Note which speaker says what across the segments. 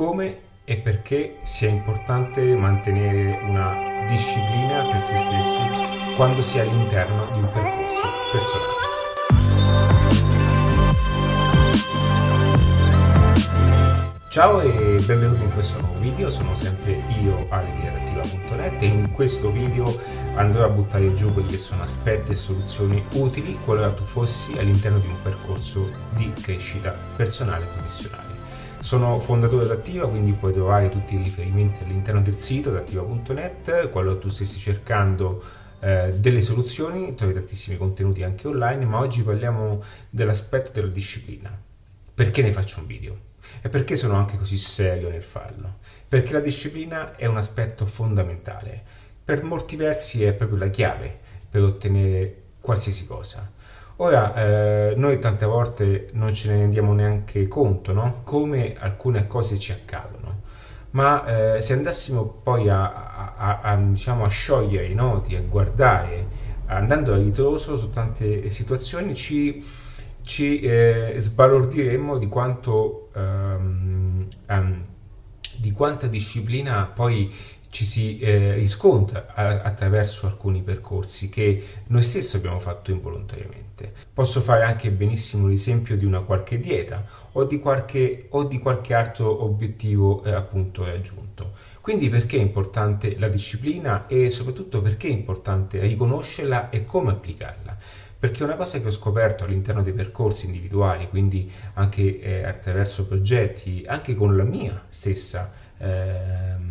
Speaker 1: come e perché sia importante mantenere una disciplina per se stessi quando si è all'interno di un percorso personale. Ciao e benvenuti in questo nuovo video, sono sempre io Ale di Adattiva.net e in questo video andrò a buttare giù quelli che sono aspetti e soluzioni utili qualora tu fossi all'interno di un percorso di crescita personale e professionale. Sono fondatore d'Attiva, quindi puoi trovare tutti i riferimenti all'interno del sito d'attiva.net, qualora tu stessi cercando eh, delle soluzioni, trovi tantissimi contenuti anche online, ma oggi parliamo dell'aspetto della disciplina. Perché ne faccio un video? E perché sono anche così serio nel farlo? Perché la disciplina è un aspetto fondamentale. Per molti versi è proprio la chiave per ottenere qualsiasi cosa. Ora, eh, noi tante volte non ce ne rendiamo neanche conto, no? Come alcune cose ci accadono. Ma eh, se andassimo poi a, a, a, diciamo, a sciogliere i noti, a guardare, andando a ritroso su tante situazioni, ci, ci eh, sbalordiremmo di quanto um, um, di quanta disciplina poi ci si eh, riscontra a, attraverso alcuni percorsi che noi stessi abbiamo fatto involontariamente. Posso fare anche benissimo l'esempio di una qualche dieta o di qualche, o di qualche altro obiettivo eh, appunto raggiunto. Quindi perché è importante la disciplina e soprattutto perché è importante riconoscerla e come applicarla? Perché una cosa che ho scoperto all'interno dei percorsi individuali, quindi anche eh, attraverso progetti, anche con la mia stessa eh,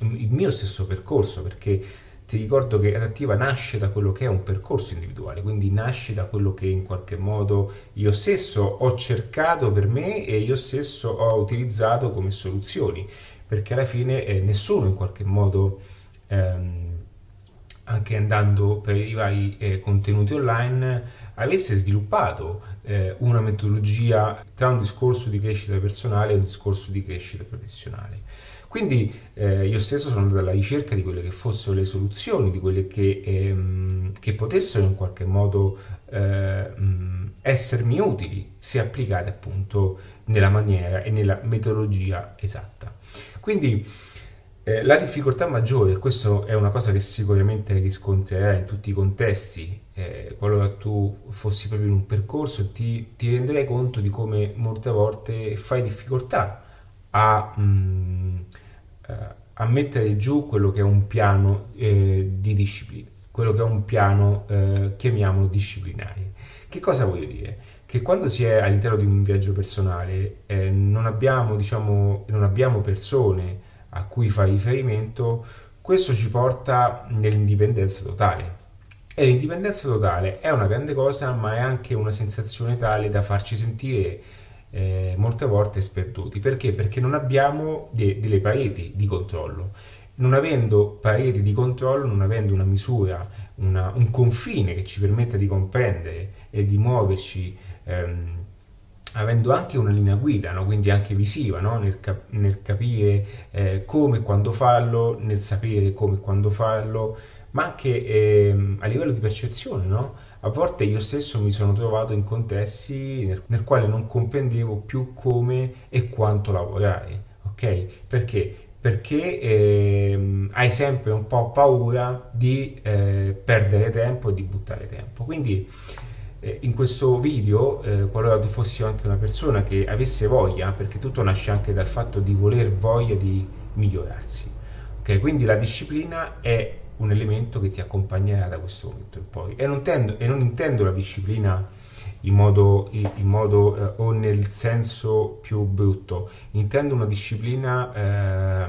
Speaker 1: il mio stesso percorso, perché ti ricordo che Adattiva nasce da quello che è un percorso individuale, quindi nasce da quello che in qualche modo io stesso ho cercato per me e io stesso ho utilizzato come soluzioni, perché alla fine eh, nessuno in qualche modo, ehm, anche andando per i vari eh, contenuti online, avesse sviluppato eh, una metodologia tra un discorso di crescita personale e un discorso di crescita professionale. Quindi eh, io stesso sono andato alla ricerca di quelle che fossero le soluzioni, di quelle che, ehm, che potessero in qualche modo eh, essermi utili se applicate appunto nella maniera e nella metodologia esatta. Quindi eh, la difficoltà maggiore, e questa è una cosa che sicuramente riscontrerai in tutti i contesti, eh, qualora tu fossi proprio in un percorso, ti, ti renderai conto di come molte volte fai difficoltà a... Mh, eh, a mettere giù quello che è un piano eh, di disciplina, quello che è un piano, eh, chiamiamolo disciplinare. Che cosa voglio dire? Che quando si è all'interno di un viaggio personale eh, non, abbiamo, diciamo, non abbiamo persone a cui fare riferimento, questo ci porta nell'indipendenza totale. E l'indipendenza totale è una grande cosa, ma è anche una sensazione tale da farci sentire eh, molte volte sperduti. Perché? Perché non abbiamo de- delle pareti di controllo. Non avendo pareti di controllo, non avendo una misura, una, un confine che ci permetta di comprendere e di muoverci, ehm, avendo anche una linea guida, no? quindi anche visiva, no? nel, cap- nel, capire eh, come e quando farlo, nel sapere come e quando farlo, ma anche ehm, a livello di percezione, no? A volte io stesso mi sono trovato in contesti nel, nel quale non comprendevo più come e quanto lavorare, ok? Perché? Perché ehm, hai sempre un po' paura di eh, perdere tempo e di buttare tempo. Quindi eh, in questo video, eh, qualora tu fossi anche una persona che avesse voglia, perché tutto nasce anche dal fatto di voler voglia di migliorarsi, ok? Quindi la disciplina è un elemento che ti accompagnerà da questo momento in poi. E non, tendo, e non intendo la disciplina in modo, in modo eh, o nel senso più brutto, intendo una disciplina eh,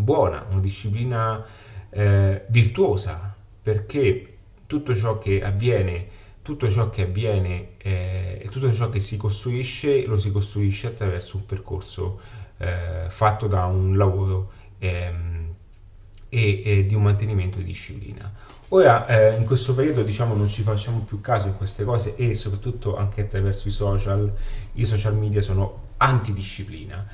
Speaker 1: buona, una disciplina eh, virtuosa, perché tutto ciò che avviene, tutto ciò che avviene eh, e tutto ciò che si costruisce lo si costruisce attraverso un percorso eh, fatto da un lavoro ehm, e, e di un mantenimento di disciplina. Ora, eh, in questo periodo, diciamo, non ci facciamo più caso in queste cose e soprattutto anche attraverso i social, i social media sono antidisciplina.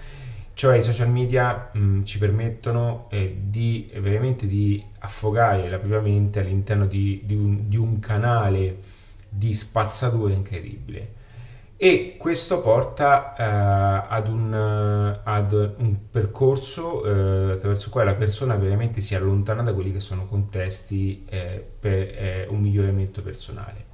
Speaker 1: Cioè i social media mh, ci permettono eh, di veramente di affogare la propria mente all'interno di, di, un, di un canale di spazzatura incredibile. E questo porta uh, ad, un, uh, ad, un, percorso uh, attraverso il quale la persona veramente si allontana da quelli che sono contesti eh, per eh, un miglioramento personale.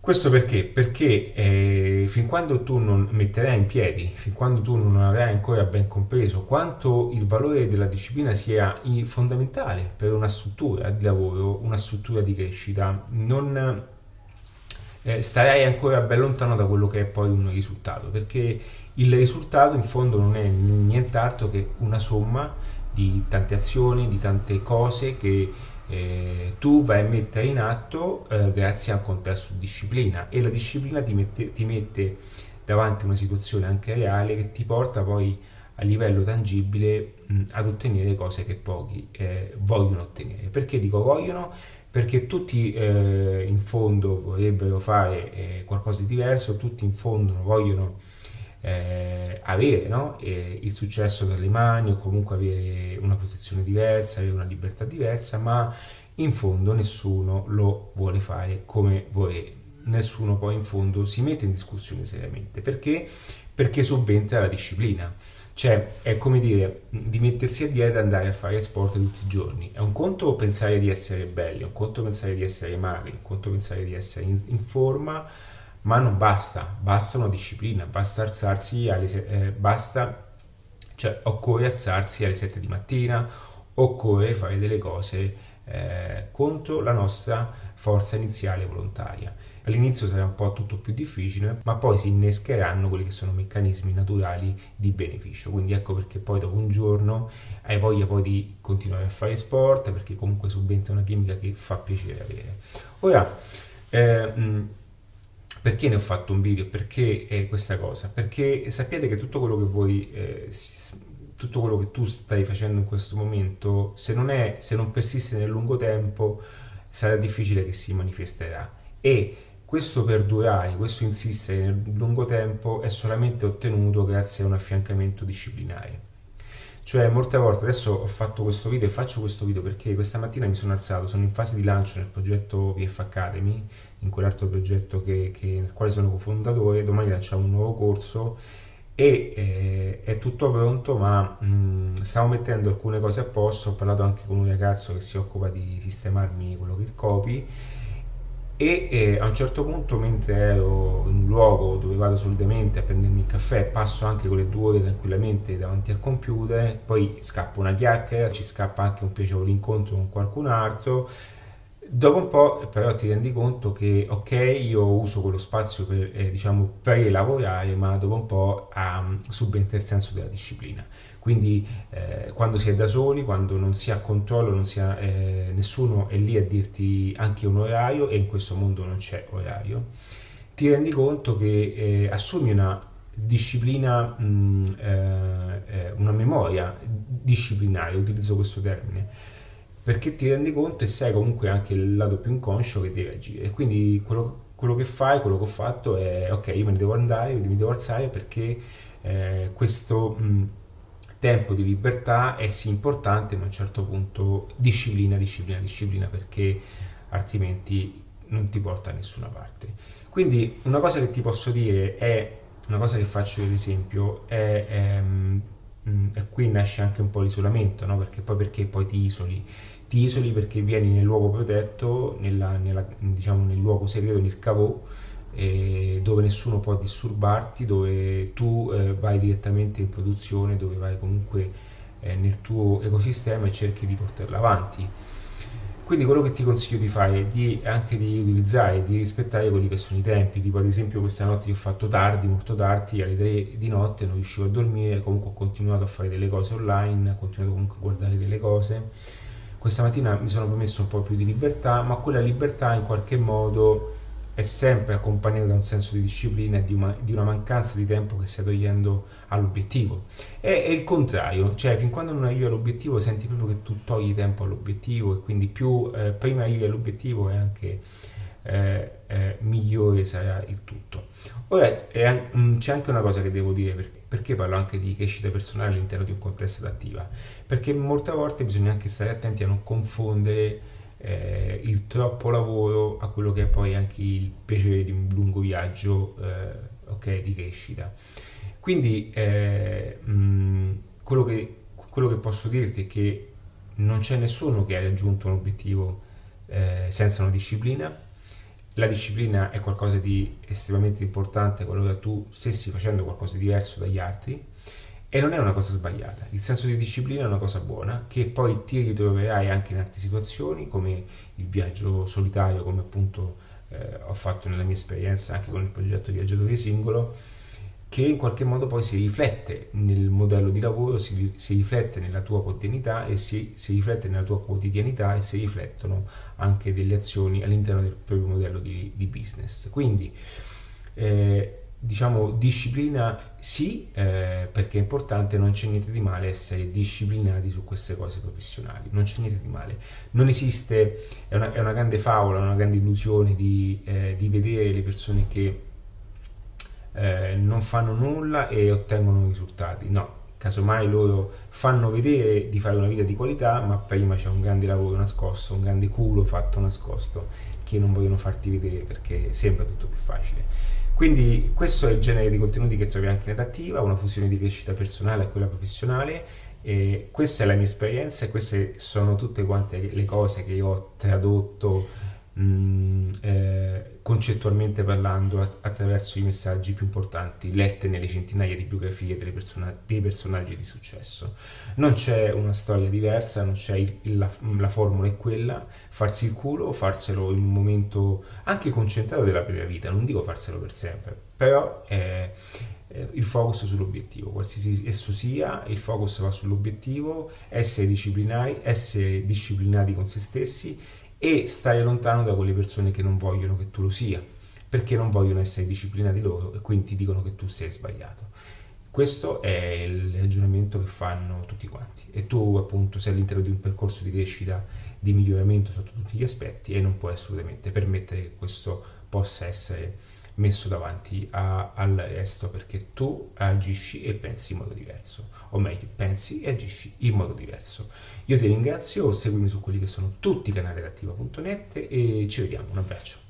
Speaker 1: Questo perché? Perché eh, fin quando tu non metterai in piedi, fin quando tu non avrai ancora ben compreso quanto il valore della disciplina sia fondamentale per una struttura di lavoro, una struttura di crescita, non eh, starai ancora ben lontano da quello che è poi un risultato, perché il risultato in fondo non è nient'altro che una somma di tante azioni, di tante cose che eh, tu vai a mettere in atto eh, grazie a un contesto di disciplina e la disciplina ti mette, ti mette davanti a una situazione anche reale che ti porta poi a livello tangibile mh, ad ottenere cose che pochi eh, vogliono ottenere. Perché dico vogliono? Perché tutti eh, in fondo vorrebbero fare eh, qualcosa di diverso, tutti in fondo vogliono eh, avere no? il successo dalle mani o comunque avere una posizione diversa, avere una libertà diversa, ma in fondo nessuno lo vuole fare come vuole, nessuno poi in fondo si mette in discussione seriamente. Perché? Perché subentra la disciplina. Cioè, è come dire, di mettersi a dieta e andare a fare sport tutti i giorni. È un conto pensare di essere belli, è un conto pensare di essere magri, è un conto pensare di essere in, in forma, ma non basta, basta una disciplina, basta alzarsi alle eh, basta, cioè occorre alzarsi alle 7 di mattina, occorre fare delle cose eh, contro la nostra forza iniziale volontaria. All'inizio sarà un po' tutto più difficile, ma poi si innescheranno quelli che sono meccanismi naturali di beneficio. Quindi ecco perché poi dopo un giorno hai voglia poi di continuare a fare sport, perché comunque subentra una chimica che fa piacere avere. Ora, eh, perché ne ho fatto un video? Perché eh, questa cosa? Perché sappiate che tutto quello che voi... Eh, tutto quello che tu stai facendo in questo momento, se non, è, se non persiste nel lungo tempo, sarà difficile che si manifesterà. E questo perdurare, questo insistere nel lungo tempo è solamente ottenuto grazie a un affiancamento disciplinare. Cioè, molte volte adesso ho fatto questo video e faccio questo video perché questa mattina mi sono alzato, sono in fase di lancio nel progetto VF Academy, in quell'altro progetto che, che, nel quale sono cofondatore, domani lanciamo un nuovo corso e eh, è tutto pronto, ma mh, stavo mettendo alcune cose a posto, ho parlato anche con un ragazzo che si occupa di sistemarmi quello che copy. E eh, a un certo punto mentre ero in un luogo dove vado solitamente a prendermi il caffè passo anche quelle due ore tranquillamente davanti al computer. Poi scappa una chiacchiera ci scappa anche un piacevole incontro con qualcun altro dopo un po' però ti rendi conto che ok io uso quello spazio per eh, diciamo per lavorare ma dopo un po' um, subentra il senso della disciplina. Quindi eh, quando si è da soli, quando non si ha controllo, non si ha, eh, nessuno è lì a dirti anche un orario e in questo mondo non c'è orario, ti rendi conto che eh, assumi una disciplina, mh, mm, eh, eh, una memoria disciplinare, utilizzo questo termine, perché ti rendi conto e sai comunque anche il lato più inconscio che devi agire. E quindi quello, quello che fai, quello che ho fatto è ok, io me ne devo andare, mi devo alzare perché eh, questo... Mh, tempo di libertà è sì importante, ma a un certo punto disciplina, disciplina, disciplina, perché altrimenti non ti porta da nessuna parte. Quindi una cosa che ti posso dire è, una cosa che faccio ad esempio, è, è, mm, e qui nasce anche un po' l'isolamento, no? perché poi perché poi ti isoli? Ti isoli perché vieni nel luogo protetto, nella, nella, diciamo nel luogo segreto, nel cavò, eh, dove nessuno può disturbarti, dove tu eh, vai direttamente in produzione, dove vai comunque eh, nel tuo ecosistema e cerchi di portarlo avanti. Quindi quello che ti consiglio di fare è di, anche di utilizzare, di rispettare quelli che sono i tempi, tipo ad esempio questa notte che ho fatto tardi, molto tardi, alle 3 di notte non riuscivo a dormire, comunque ho continuato a fare delle cose online, ho continuato comunque a guardare delle cose. Questa mattina mi sono permesso un po' più di libertà, ma quella libertà in qualche modo è sempre accompagnato da un senso di disciplina e di una, di una mancanza di tempo che stai togliendo all'obiettivo. È, è, il contrario, cioè fin quando non arrivi all'obiettivo senti proprio che tu togli tempo all'obiettivo e quindi più eh, prima arrivi all'obiettivo e anche eh, eh, migliore sarà il tutto. Ora è, mh, mm, c'è anche una cosa che devo dire perché, perché parlo anche di crescita personale all'interno di un contesto adattiva, perché molte volte bisogna anche stare attenti a non confondere eh, il troppo lavoro a quello che è poi anche il piacere di un lungo viaggio eh, okay, di crescita. Quindi eh, mh, quello, che, quello, che, posso dirti è che non c'è nessuno che ha raggiunto un obiettivo eh, senza una disciplina. La disciplina è qualcosa di estremamente importante qualora tu stessi facendo qualcosa di diverso dagli altri e non è una cosa sbagliata, il senso di disciplina è una cosa buona che poi ti ritroverai anche in altre situazioni come il viaggio solitario, come appunto eh, ho fatto nella mia esperienza anche con il progetto Viaggiatore Singolo, che in qualche modo poi si riflette nel modello di lavoro, si, si riflette nella tua quotidianità e si, si, riflette nella tua quotidianità e si riflettono anche delle azioni all'interno del proprio modello di, di business. Quindi eh, diciamo disciplina sì eh, perché è importante non c'è niente di male essere disciplinati su queste cose professionali non c'è niente di male. Non esiste è una, è una grande favola una grande illusione di, eh, di vedere le persone che eh, non fanno nulla e ottengono risultati. No casomai loro fanno vedere di fare una vita di qualità ma prima c'è un grande lavoro nascosto un grande culo fatto nascosto che non vogliono farti vedere perché sembra tutto più facile quindi questo è il genere di contenuti che trovi anche in Adattiva, una fusione di crescita personale e quella professionale. E questa è la mia esperienza e queste sono tutte quante le cose che io ho tradotto mh, mm, eh, concettualmente parlando attraverso i messaggi più importanti lette nelle centinaia di biografie persona- dei personaggi di successo. Non c'è una storia diversa, non c'è il, la, la, formula è quella, farsi il culo farselo in un momento anche concentrato della propria vita, non dico farselo per sempre, però è, è il focus sull'obiettivo, qualsiasi esso sia, il focus va sull'obiettivo, essere disciplinati, essere disciplinati con se stessi e stare lontano da quelle persone che non vogliono che tu lo sia, perché non vogliono essere disciplinati loro e quindi ti dicono che tu sei sbagliato. Questo è il ragionamento che fanno tutti quanti e tu appunto sei all'interno di un percorso di crescita, di miglioramento sotto tutti gli aspetti e non puoi assolutamente permettere che questo possa essere messo davanti a, al resto perché tu agisci e pensi in modo diverso, o meglio, pensi e agisci in modo diverso. Io ti ringrazio, seguimi su quelli che sono tutti i canali attiva.net e ci vediamo, un abbraccio.